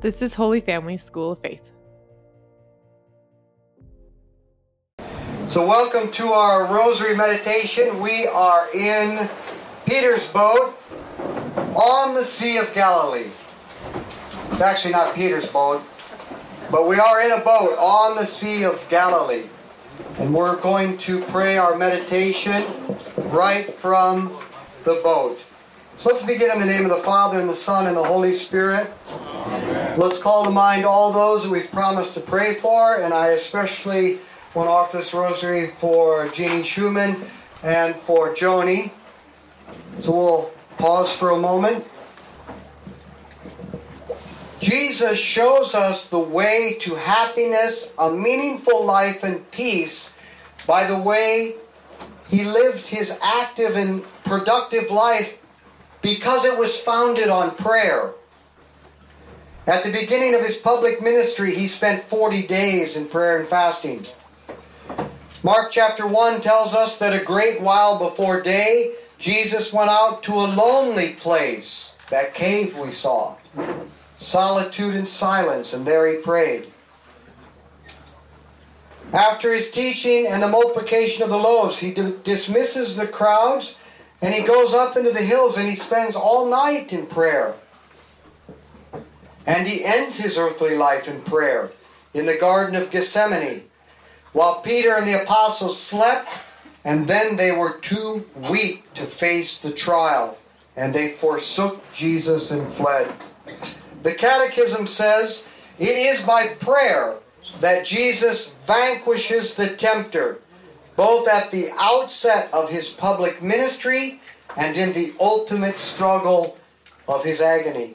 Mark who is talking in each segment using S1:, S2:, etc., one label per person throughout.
S1: This is Holy Family School of Faith.
S2: So, welcome to our Rosary meditation. We are in Peter's boat on the Sea of Galilee. It's actually not Peter's boat, but we are in a boat on the Sea of Galilee. And we're going to pray our meditation right from the boat. So let's begin in the name of the Father, and the Son, and the Holy Spirit. Amen. Let's call to mind all those that we've promised to pray for, and I especially want to offer this rosary for Jeannie Schumann and for Joni. So we'll pause for a moment. Jesus shows us the way to happiness, a meaningful life, and peace by the way he lived his active and productive life because it was founded on prayer. At the beginning of his public ministry, he spent 40 days in prayer and fasting. Mark chapter 1 tells us that a great while before day, Jesus went out to a lonely place, that cave we saw, solitude and silence, and there he prayed. After his teaching and the multiplication of the loaves, he d- dismisses the crowds and he goes up into the hills and he spends all night in prayer. And he ends his earthly life in prayer in the Garden of Gethsemane, while Peter and the apostles slept, and then they were too weak to face the trial, and they forsook Jesus and fled. The Catechism says it is by prayer that Jesus vanquishes the tempter, both at the outset of his public ministry and in the ultimate struggle of his agony.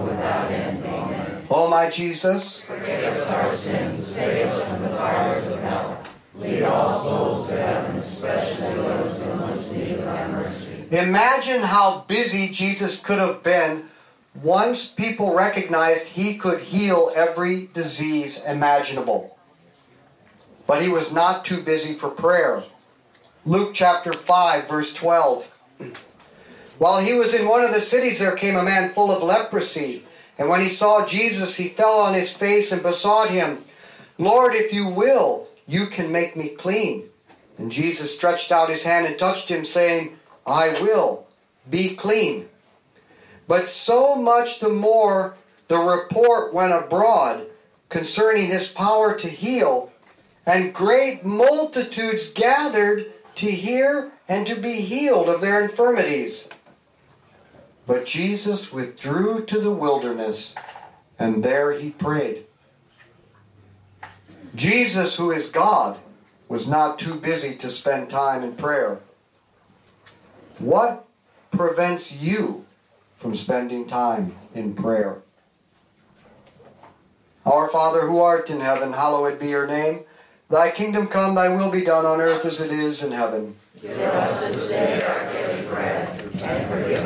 S2: O my Jesus,
S3: Forgive us our sins, save us from the fires of hell. Lead all souls to heaven, especially those in most need of thy mercy.
S2: imagine how busy Jesus could have been once people recognized he could heal every disease imaginable. But he was not too busy for prayer. Luke chapter 5, verse 12. While he was in one of the cities, there came a man full of leprosy. And when he saw Jesus, he fell on his face and besought him, Lord, if you will, you can make me clean. And Jesus stretched out his hand and touched him, saying, I will, be clean. But so much the more the report went abroad concerning his power to heal, and great multitudes gathered to hear and to be healed of their infirmities. But Jesus withdrew to the wilderness, and there he prayed. Jesus, who is God, was not too busy to spend time in prayer. What prevents you from spending time in prayer? Our Father who art in heaven, hallowed be your name. Thy kingdom come, thy will be done on earth as it is in heaven.
S3: Give us this day our daily bread, and forgive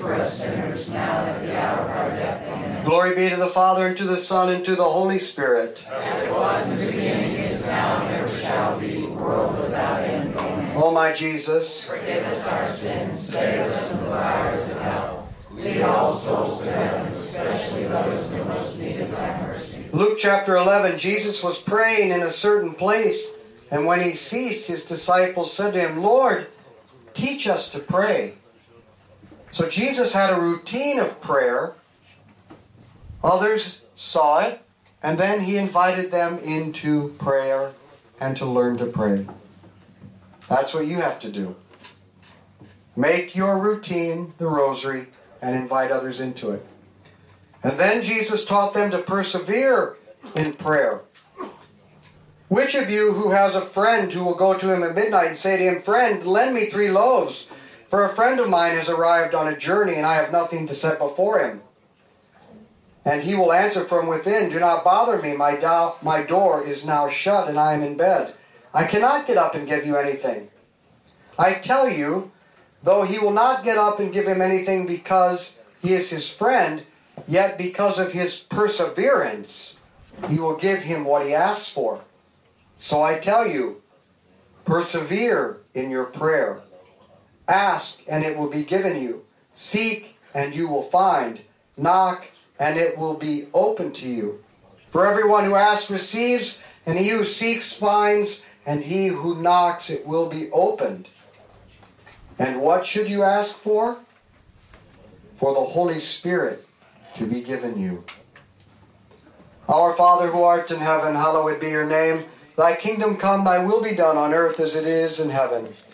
S3: for us sinners now and at the hour of our death. Amen.
S2: Glory be to the Father, and to the Son, and to the Holy Spirit.
S3: As it was in the beginning, is now, and ever shall be, world without end. Amen.
S2: O my Jesus,
S3: Forgive us our sins, save us from the fires of hell. Lead all souls to heaven, especially those in most need of thy mercy.
S2: Luke chapter 11, Jesus was praying in a certain place, and when he ceased, his disciples said to him, Lord, teach us to pray. So Jesus had a routine of prayer. Others saw it, and then he invited them into prayer and to learn to pray. That's what you have to do. Make your routine the rosary and invite others into it. And then Jesus taught them to persevere in prayer. Which of you who has a friend who will go to him at midnight and say to him, Friend, lend me three loaves, for a friend of mine has arrived on a journey and I have nothing to set before him? And he will answer from within, Do not bother me, my, do- my door is now shut and I am in bed. I cannot get up and give you anything. I tell you, though he will not get up and give him anything because he is his friend, yet because of his perseverance, he will give him what he asks for. So I tell you, persevere in your prayer. Ask and it will be given you. Seek and you will find. Knock and it will be open to you. For everyone who asks receives, and he who seeks finds, and he who knocks it will be opened. And what should you ask for? For the Holy Spirit to be given you. Our Father who art in heaven, hallowed be your name. Thy kingdom come, thy will be done on earth as it is in heaven.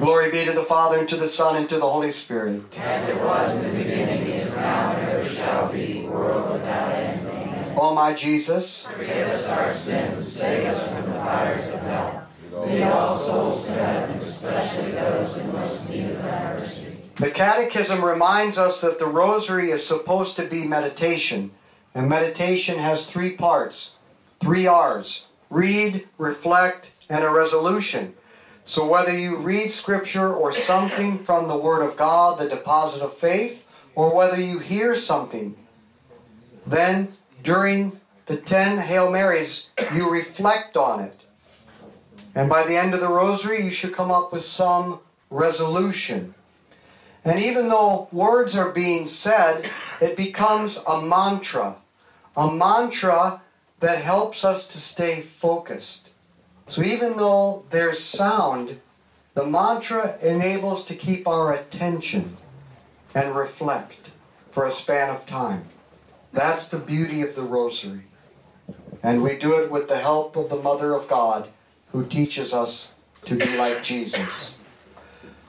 S2: Glory be to the Father, and to the Son, and to the Holy Spirit.
S3: As it was in the beginning, is now, and ever shall be, world without end. Amen.
S2: O my Jesus,
S3: Forgive us our sins, save us from the fires of hell. Lead all souls to heaven, especially those in most need of thy mercy.
S2: the Catechism reminds us that the Rosary is supposed to be meditation, and meditation has three parts, three R's read, reflect, and a resolution. So whether you read Scripture or something from the Word of God, the deposit of faith, or whether you hear something, then during the 10 Hail Marys, you reflect on it. And by the end of the Rosary, you should come up with some resolution. And even though words are being said, it becomes a mantra. A mantra that helps us to stay focused. So even though there's sound, the mantra enables to keep our attention and reflect for a span of time. That's the beauty of the rosary. And we do it with the help of the Mother of God who teaches us to be like Jesus.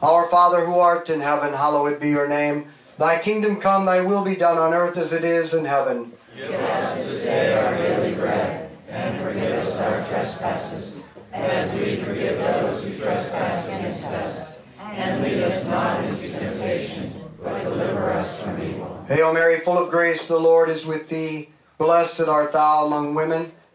S2: Our Father who art in heaven, hallowed be your name. Thy kingdom come, thy will be done on earth as it is in heaven.
S3: Give us this day our daily bread, and forgive us our trespasses, as we forgive those who trespass against us. And lead us not into temptation, but deliver us from evil.
S2: Hail Mary, full of grace, the Lord is with thee. Blessed art thou among women.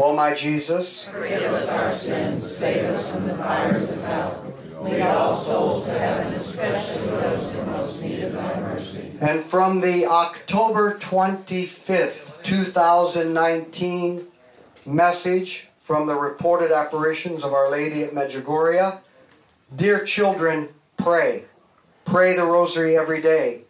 S2: O my Jesus,
S3: Forgive us our sins, save us from the fires of hell. Lead all souls to heaven, especially those in most need of thy mercy.
S2: and from the October 25th, 2019 message from the reported apparitions of Our Lady at Medjugorje, Dear children, pray. Pray the rosary every day.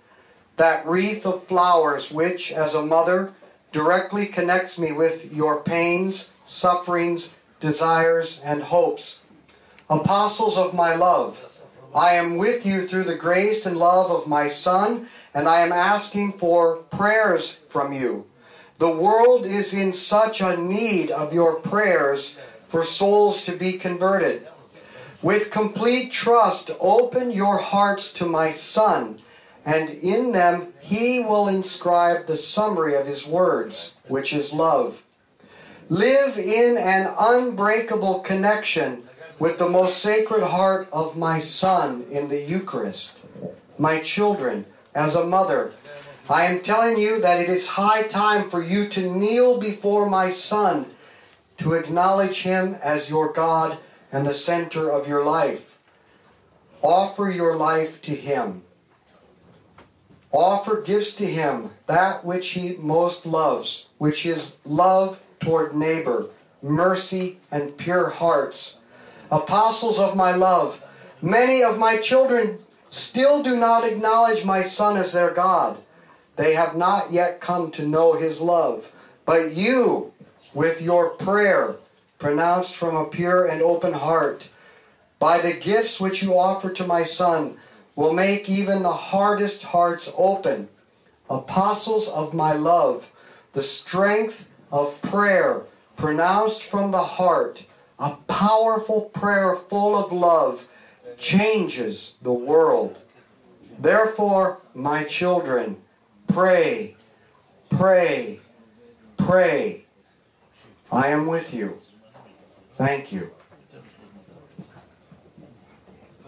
S2: That wreath of flowers, which, as a mother, directly connects me with your pains, sufferings, desires, and hopes. Apostles of my love, I am with you through the grace and love of my Son, and I am asking for prayers from you. The world is in such a need of your prayers for souls to be converted. With complete trust, open your hearts to my Son, and in them he will inscribe the summary of his words, which is love. Live in an unbreakable connection with the most sacred heart of my Son in the Eucharist. My children, as a mother, I am telling you that it is high time for you to kneel before my Son to acknowledge him as your God and the center of your life. Offer your life to him. Offer gifts to him, that which he most loves, which is love toward neighbor, mercy, and pure hearts. Apostles of my love, many of my children still do not acknowledge my Son as their God. They have not yet come to know his love. But you, with your prayer, pronounced from a pure and open heart, by the gifts which you offer to my Son, will make even the hardest hearts open. Apostles of my love, the strength of prayer pronounced from the heart, a powerful prayer full of love, changes the world. Therefore, my children, pray, pray, pray. I am with you. Thank you.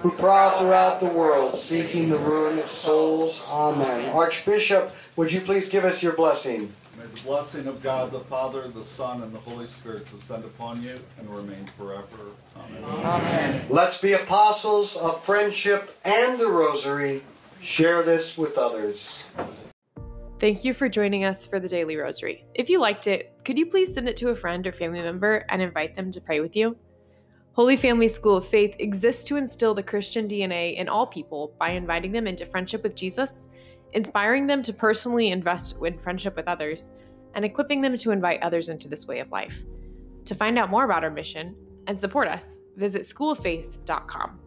S2: who prowl throughout the world, seeking the ruin of souls. Amen. Archbishop, would you please give us your blessing?
S4: May the blessing of God, the Father, the Son, and the Holy Spirit descend upon you and remain forever. Amen.
S3: Amen.
S2: Let's be apostles of friendship and the rosary. Share this with others.
S1: Thank you for joining us for the Daily Rosary. If you liked it, could you please send it to a friend or family member and invite them to pray with you? Holy Family School of Faith exists to instill the Christian DNA in all people by inviting them into friendship with Jesus, inspiring them to personally invest in friendship with others, and equipping them to invite others into this way of life. To find out more about our mission and support us, visit schooloffaith.com.